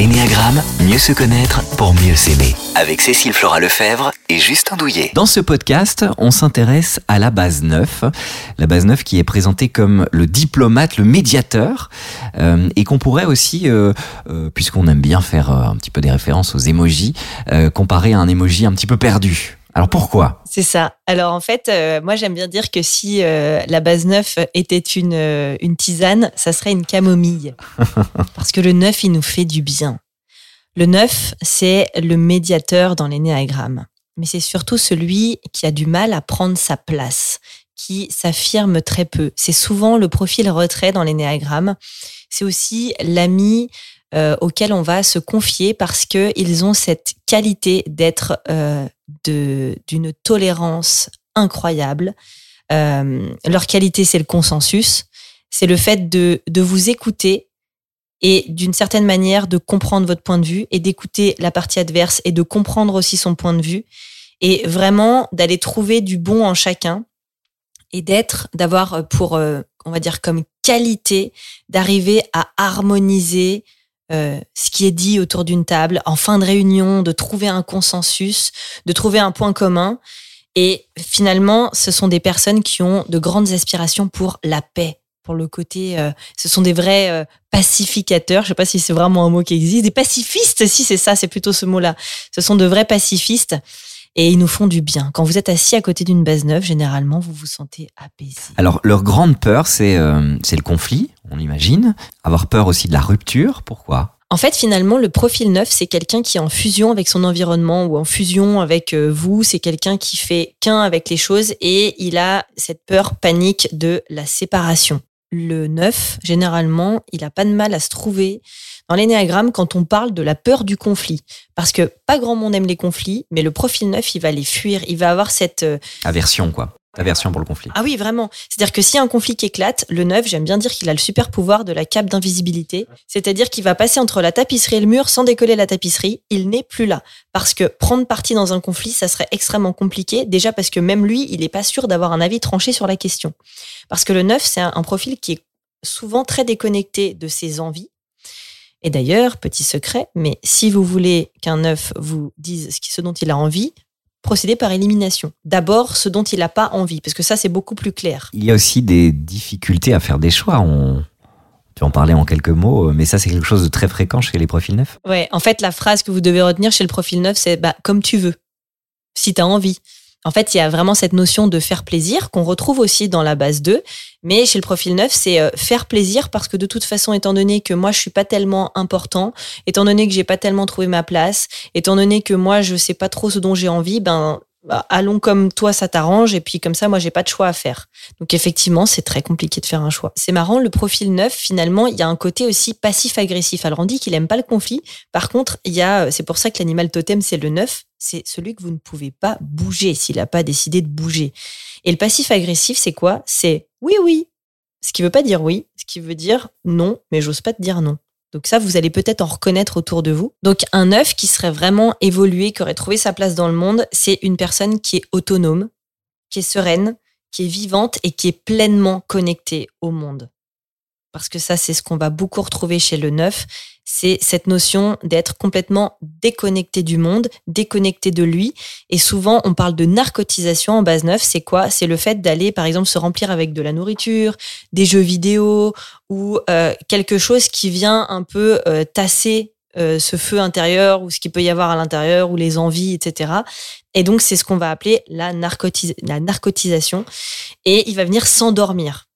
L'énéagramme, mieux se connaître pour mieux s'aimer. Avec Cécile Flora Lefebvre et Justin Douillet. Dans ce podcast, on s'intéresse à la base 9. La base 9 qui est présentée comme le diplomate, le médiateur, euh, et qu'on pourrait aussi, euh, euh, puisqu'on aime bien faire un petit peu des références aux emojis, euh, comparer à un emoji un petit peu perdu. Alors pourquoi? C'est ça. Alors en fait, euh, moi j'aime bien dire que si euh, la base 9 était une, euh, une tisane, ça serait une camomille. Parce que le 9, il nous fait du bien. Le 9, c'est le médiateur dans l'énéagramme. Mais c'est surtout celui qui a du mal à prendre sa place, qui s'affirme très peu. C'est souvent le profil retrait dans l'énéagramme. C'est aussi l'ami euh, auquel on va se confier parce qu'ils ont cette qualité d'être euh, d'une tolérance incroyable. Euh, leur qualité, c'est le consensus. C'est le fait de, de vous écouter et d'une certaine manière de comprendre votre point de vue et d'écouter la partie adverse et de comprendre aussi son point de vue et vraiment d'aller trouver du bon en chacun et d'être, d'avoir pour, euh, on va dire comme qualité, d'arriver à harmoniser euh, ce qui est dit autour d'une table en fin de réunion, de trouver un consensus, de trouver un point commun. Et finalement, ce sont des personnes qui ont de grandes aspirations pour la paix, pour le côté. euh, ce sont des vrais euh, pacificateurs. Je sais pas si c'est vraiment un mot qui existe. Des pacifistes, si c'est ça, c'est plutôt ce mot-là. Ce sont de vrais pacifistes et ils nous font du bien. Quand vous êtes assis à côté d'une base neuve, généralement, vous vous sentez apaisé. Alors leur grande peur, c'est euh, le conflit, on imagine. Avoir peur aussi de la rupture. Pourquoi? En fait, finalement, le profil neuf, c'est quelqu'un qui est en fusion avec son environnement ou en fusion avec euh, vous. C'est quelqu'un qui fait qu'un avec les choses et il a cette peur panique de la séparation. Le neuf, généralement, il a pas de mal à se trouver dans l'énéagramme quand on parle de la peur du conflit. Parce que pas grand monde aime les conflits, mais le profil neuf, il va les fuir. Il va avoir cette, euh, Aversion, quoi. Aversion pour le conflit. ah oui, vraiment. C'est-à-dire que si un conflit qui éclate, le neuf, j'aime bien dire qu'il a le super pouvoir de la cape d'invisibilité. C'est-à-dire qu'il va passer entre la tapisserie et le mur sans décoller la tapisserie. Il n'est plus là. Parce que prendre parti dans un conflit, ça serait extrêmement compliqué. Déjà parce que même lui, il n'est pas sûr d'avoir un avis tranché sur la question. Parce que le neuf, c'est un profil qui est souvent très déconnecté de ses envies. Et d'ailleurs, petit secret, mais si vous voulez qu'un neuf vous dise ce dont il a envie, procédez par élimination. D'abord, ce dont il n'a pas envie, parce que ça, c'est beaucoup plus clair. Il y a aussi des difficultés à faire des choix. On... Tu en parlais en quelques mots, mais ça c'est quelque chose de très fréquent chez les profils neufs. Ouais, en fait, la phrase que vous devez retenir chez le profil neuf, c'est bah, comme tu veux, si tu as envie. En fait, il y a vraiment cette notion de faire plaisir qu'on retrouve aussi dans la base 2. Mais chez le profil 9, c'est euh, faire plaisir parce que de toute façon, étant donné que moi, je suis pas tellement important, étant donné que j'ai pas tellement trouvé ma place, étant donné que moi, je sais pas trop ce dont j'ai envie, ben, bah, allons comme toi, ça t'arrange. Et puis comme ça, moi, j'ai pas de choix à faire. Donc effectivement, c'est très compliqué de faire un choix. C'est marrant, le profil 9, finalement, il y a un côté aussi passif-agressif. Alors on dit qu'il aime pas le conflit. Par contre, il y a, c'est pour ça que l'animal totem, c'est le 9. C'est celui que vous ne pouvez pas bouger s'il n'a pas décidé de bouger. Et le passif-agressif, c'est quoi? C'est oui, oui. Ce qui veut pas dire oui, ce qui veut dire non, mais j'ose pas te dire non. Donc ça, vous allez peut-être en reconnaître autour de vous. Donc un œuf qui serait vraiment évolué, qui aurait trouvé sa place dans le monde, c'est une personne qui est autonome, qui est sereine, qui est vivante et qui est pleinement connectée au monde. Parce que ça, c'est ce qu'on va beaucoup retrouver chez le neuf, c'est cette notion d'être complètement déconnecté du monde, déconnecté de lui. Et souvent, on parle de narcotisation en base neuf. C'est quoi? C'est le fait d'aller, par exemple, se remplir avec de la nourriture, des jeux vidéo ou euh, quelque chose qui vient un peu euh, tasser euh, ce feu intérieur ou ce qu'il peut y avoir à l'intérieur ou les envies, etc. Et donc, c'est ce qu'on va appeler la, narcotis- la narcotisation. Et il va venir s'endormir.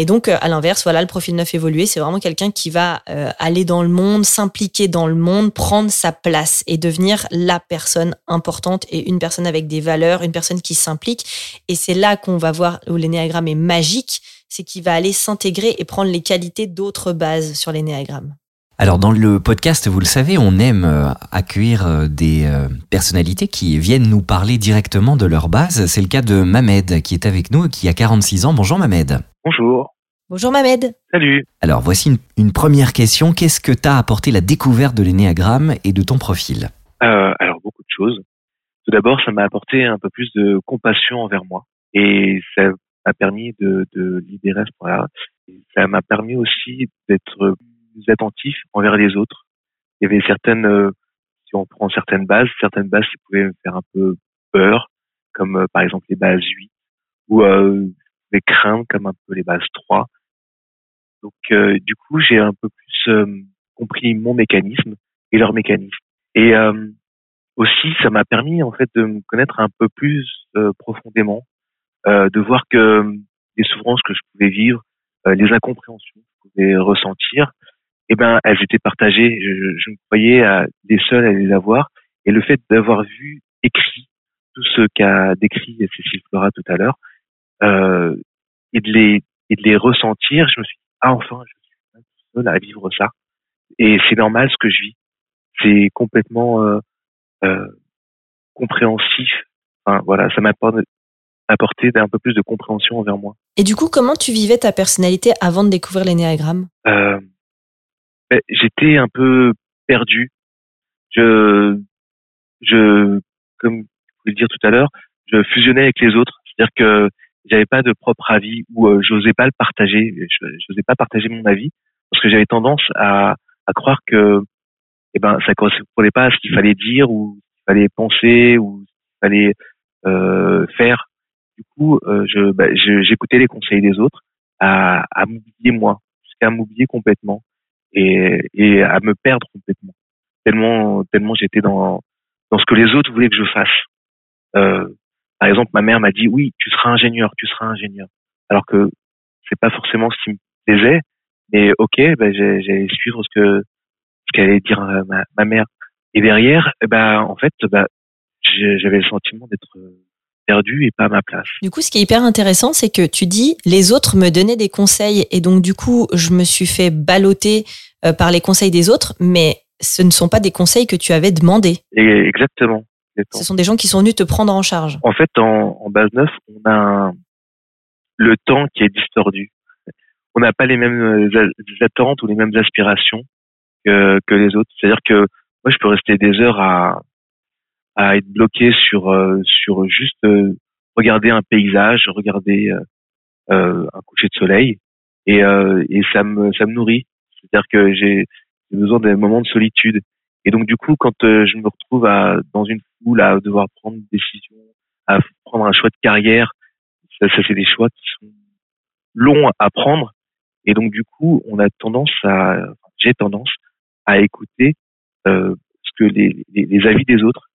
Et donc, euh, à l'inverse, voilà, le profil neuf évolué, c'est vraiment quelqu'un qui va euh, aller dans le monde, s'impliquer dans le monde, prendre sa place et devenir la personne importante et une personne avec des valeurs, une personne qui s'implique. Et c'est là qu'on va voir où l'énéagramme est magique, c'est qu'il va aller s'intégrer et prendre les qualités d'autres bases sur l'énéagramme. Alors dans le podcast, vous le savez, on aime euh, accueillir euh, des euh, personnalités qui viennent nous parler directement de leur base. C'est le cas de Mamed qui est avec nous et qui a 46 ans. Bonjour Mamed. Bonjour. Bonjour Mamed. Salut. Alors voici une, une première question. Qu'est-ce que t'a apporté la découverte de l'énéagramme et de ton profil? Euh, alors beaucoup de choses. Tout d'abord, ça m'a apporté un peu plus de compassion envers moi et ça m'a permis de, de libérer ce point-là. Ça m'a permis aussi d'être plus attentif envers les autres, il y avait certaines, euh, si on prend certaines bases, certaines bases qui pouvaient me faire un peu peur, comme euh, par exemple les bases 8, ou euh, les craindre comme un peu les bases 3. Donc du coup, j'ai un peu plus compris mon mécanisme et leur mécanisme. Et aussi, ça m'a permis en fait de me connaître un peu plus profondément, de voir que les souffrances que je pouvais vivre, les incompréhensions que je pouvais ressentir, eh ben, elles étaient partagées. Je, je me croyais à les seuls à les avoir. Et le fait d'avoir vu écrit tout ce qu'a décrit Cécile Flora tout à l'heure, euh, et de les et de les ressentir, je me suis dit, ah enfin, je suis pas seul à vivre ça. Et c'est normal ce que je vis. C'est complètement euh, euh, compréhensif. Enfin, voilà, ça m'a apporté un peu plus de compréhension envers moi. Et du coup, comment tu vivais ta personnalité avant de découvrir l'énéagramme? Euh, j'étais un peu perdu. Je, je, comme je voulais le dire tout à l'heure, je fusionnais avec les autres. C'est-à-dire que j'avais pas de propre avis ou euh, j'osais pas le partager. Je pas partager mon avis parce que j'avais tendance à, à croire que, eh ben, ça correspondait pas à ce qu'il fallait dire ou ce qu'il fallait penser ou ce qu'il fallait euh, faire. Du coup, euh, je, ben, j'écoutais les conseils des autres à, à m'oublier moi, jusqu'à m'oublier complètement et, et à me perdre complètement. Tellement, tellement j'étais dans, dans ce que les autres voulaient que je fasse. Euh, par exemple, ma mère m'a dit oui, tu seras ingénieur, tu seras ingénieur. Alors que c'est pas forcément ce qui me plaisait, mais ok, ben j'ai suivre ce que ce qu'allait dire euh, ma, ma, mère. Et derrière, ben en fait, ben, j'avais le sentiment d'être perdu et pas à ma place. Du coup, ce qui est hyper intéressant, c'est que tu dis les autres me donnaient des conseils et donc du coup, je me suis fait balloter euh, par les conseils des autres, mais ce ne sont pas des conseils que tu avais demandés. exactement. Ce sont des gens qui sont venus te prendre en charge. En fait, en, base 9, on a le temps qui est distordu. On n'a pas les mêmes euh, attentes ou les mêmes aspirations que, que les autres. C'est-à-dire que moi, je peux rester des heures à, à être bloqué sur euh, sur juste euh, regarder un paysage, regarder euh, un coucher de soleil et ça me ça me nourrit. C'est-à-dire que j'ai besoin d'un moment de solitude. Et donc du coup, quand je me retrouve à, dans une foule à devoir prendre une décision, à prendre un choix de carrière, ça, c'est des choix qui sont longs à prendre. Et donc du coup, on a tendance à, j'ai tendance à écouter ce que les, les, avis des autres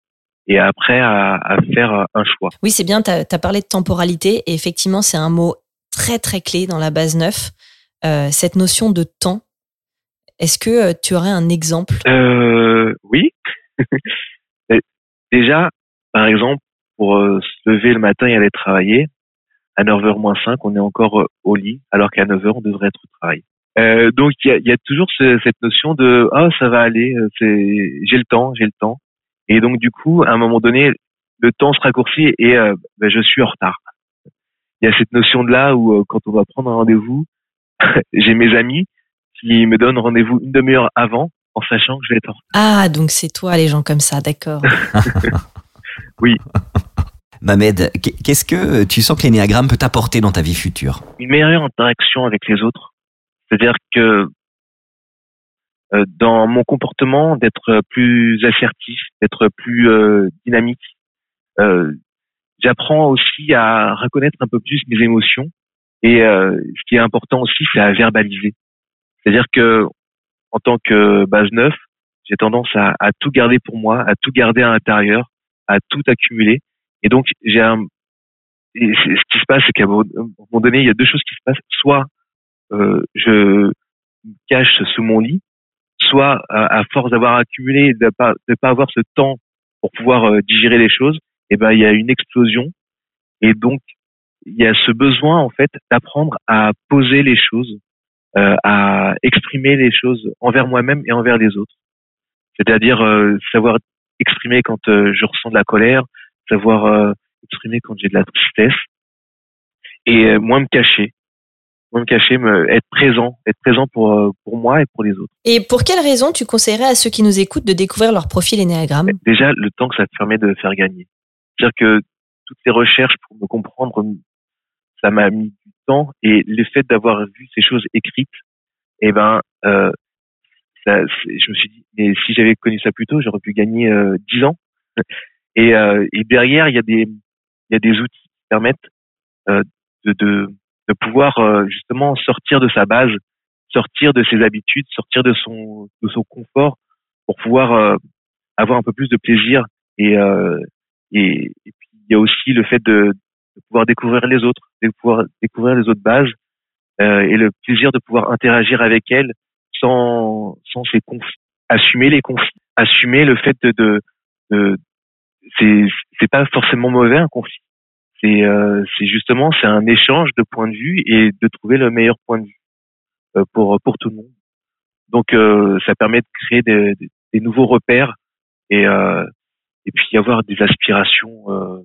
et après à, à faire un choix. Oui, c'est bien, tu as, parlé de temporalité et effectivement, c'est un mot très très clé dans la base 9. Euh, cette notion de temps, est-ce que euh, tu aurais un exemple? Euh, Oui. Déjà, par exemple, pour euh, se lever le matin et aller travailler, à 9h moins 5, on est encore au lit, alors qu'à 9h, on devrait être au travail. Euh, donc, il y a, y a, toujours ce, cette notion de « Ah, oh, ça va aller, j'ai le temps, j'ai le temps ». Et donc, du coup, à un moment donné, le temps se raccourcit et euh, ben, je suis en retard. Il y a cette notion de là où, euh, quand on va prendre un rendez-vous, j'ai mes amis qui me donnent rendez-vous une demi-heure avant en sachant que je vais être en retard. Ah, donc c'est toi les gens comme ça, d'accord. oui. Mamed, qu'est-ce que tu sens que l'énéagramme peut t'apporter dans ta vie future? Une meilleure interaction avec les autres. C'est-à-dire que dans mon comportement d'être plus assertif, d'être plus euh, dynamique. Euh, j'apprends aussi à reconnaître un peu plus mes émotions et ce qui est important aussi, c'est à verbaliser. C'est-à-dire que en tant que base neuf, j'ai tendance à, à, tout garder pour moi, à tout garder à l'intérieur, à tout accumuler. Et donc j'ai un ce qui se passe, c'est qu'à un moment donné, il y a deux choses qui se passent. Soit euh, je me cache sous mon lit soit à, force d'avoir accumulé, de pas pas avoir ce temps pour pouvoir euh, digérer les choses, et eh ben il y a une explosion et donc il y a ce besoin en fait d'apprendre à poser les choses, euh, à exprimer les choses envers moi-même et envers les autres. C'est-à-dire euh, savoir exprimer quand je ressens de la colère, savoir exprimer quand j'ai de la tristesse et moins me cacher me cacher, me, être présent, être présent pour, euh, pour moi et pour les autres. Et pour quelles raisons tu conseillerais à ceux qui nous écoutent de découvrir leur profil Enneagramme Déjà, le temps que ça te permet de faire gagner. C'est-à-dire que toutes ces recherches pour me comprendre, ça m'a mis du temps et le fait d'avoir vu ces choses écrites, eh ben, euh, ça, je me suis dit, mais si j'avais connu ça plus tôt, j'aurais pu gagner euh, 10 ans. Et, euh, et derrière, il y a des, il y a des outils qui permettent de, de, de pouvoir euh, justement sortir de sa base, sortir de ses habitudes, sortir de son, de son confort pour pouvoir euh, avoir un peu plus de plaisir. Et, euh, et, et puis il y a aussi le fait de, de pouvoir découvrir les autres, de pouvoir découvrir les autres bases euh, et le plaisir de pouvoir interagir avec elles sans, sans ces assumer les conflits, assumer le fait de, de, de c'est c'est pas forcément mauvais un conflit. C'est euh, justement c'est un échange de points de vue et de trouver le meilleur point de vue euh, pour pour tout le monde. Donc euh, ça permet de créer des, des, nouveaux repères et euh, et puis avoir des aspirations euh,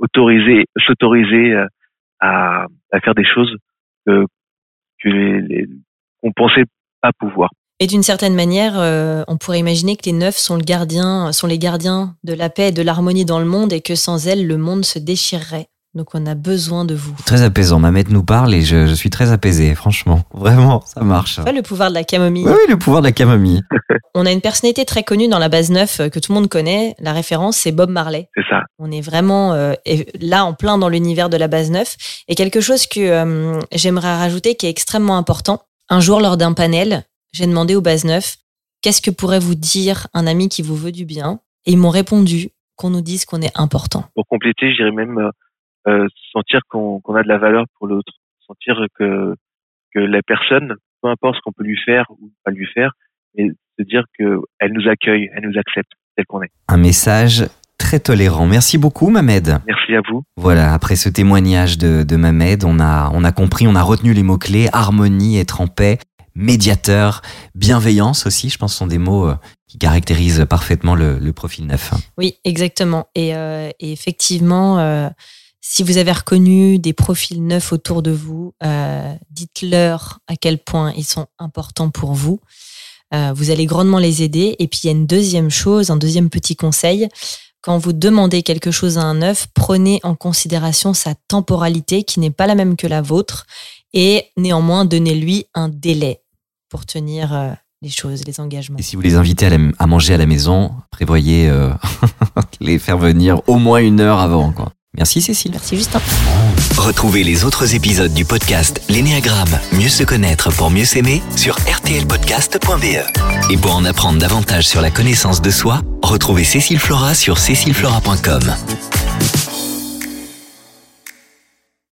autorisées s'autoriser euh, à à faire des choses que qu'on pensait pas pouvoir. Et d'une certaine manière, euh, on pourrait imaginer que les neufs sont le gardien, sont les gardiens de la paix et de l'harmonie dans le monde, et que sans elles, le monde se déchirerait. Donc, on a besoin de vous. Très apaisant. Mamet nous parle et je, je suis très apaisé, franchement. Vraiment, ça marche. Pas le pouvoir de la camomille. Oui, oui, le pouvoir de la camomille. On a une personnalité très connue dans la base 9 euh, que tout le monde connaît. La référence, c'est Bob Marley. C'est ça. On est vraiment euh, là en plein dans l'univers de la base 9. Et quelque chose que euh, j'aimerais rajouter qui est extrêmement important. Un jour, lors d'un panel, j'ai demandé aux bases 9 qu'est-ce que pourrait vous dire un ami qui vous veut du bien? Et ils m'ont répondu qu'on nous dise qu'on est important. pour compléter, j'irais même euh, euh, sentir qu'on a de la valeur pour l'autre, sentir que que la personne, peu importe ce qu'on peut lui faire ou pas lui faire, mais se dire que elle nous accueille, elle nous accepte tel qu'on est. Un message très tolérant. Merci beaucoup, Mamed. Merci à vous. Voilà, après ce témoignage de, de Mamed, on a, on a compris, on a retenu les mots-clés, harmonie, être en paix, médiateur, bienveillance aussi, je pense sont des mots euh, qui caractérisent parfaitement le, profil neuf. Oui, exactement. Et, euh, effectivement, euh, si vous avez reconnu des profils neufs autour de vous, dites-leur à quel point ils sont importants pour vous. Vous allez grandement les aider. Et puis, il y a une deuxième chose, un deuxième petit conseil. Quand vous demandez quelque chose à un neuf, prenez en considération sa temporalité qui n'est pas la même que la vôtre et néanmoins donnez-lui un délai pour tenir euh, les choses, les engagements. Et si vous les invitez à, la- à manger à la maison, prévoyez euh, les faire venir au moins une heure avant. Quoi. Merci Cécile. Merci Justin. Retrouvez les autres épisodes du podcast L'énéagramme, mieux se connaître pour mieux s'aimer sur rtlpodcast.be. Et pour en apprendre davantage sur la connaissance de soi, retrouvez Cécile Flora sur cécileflora.com.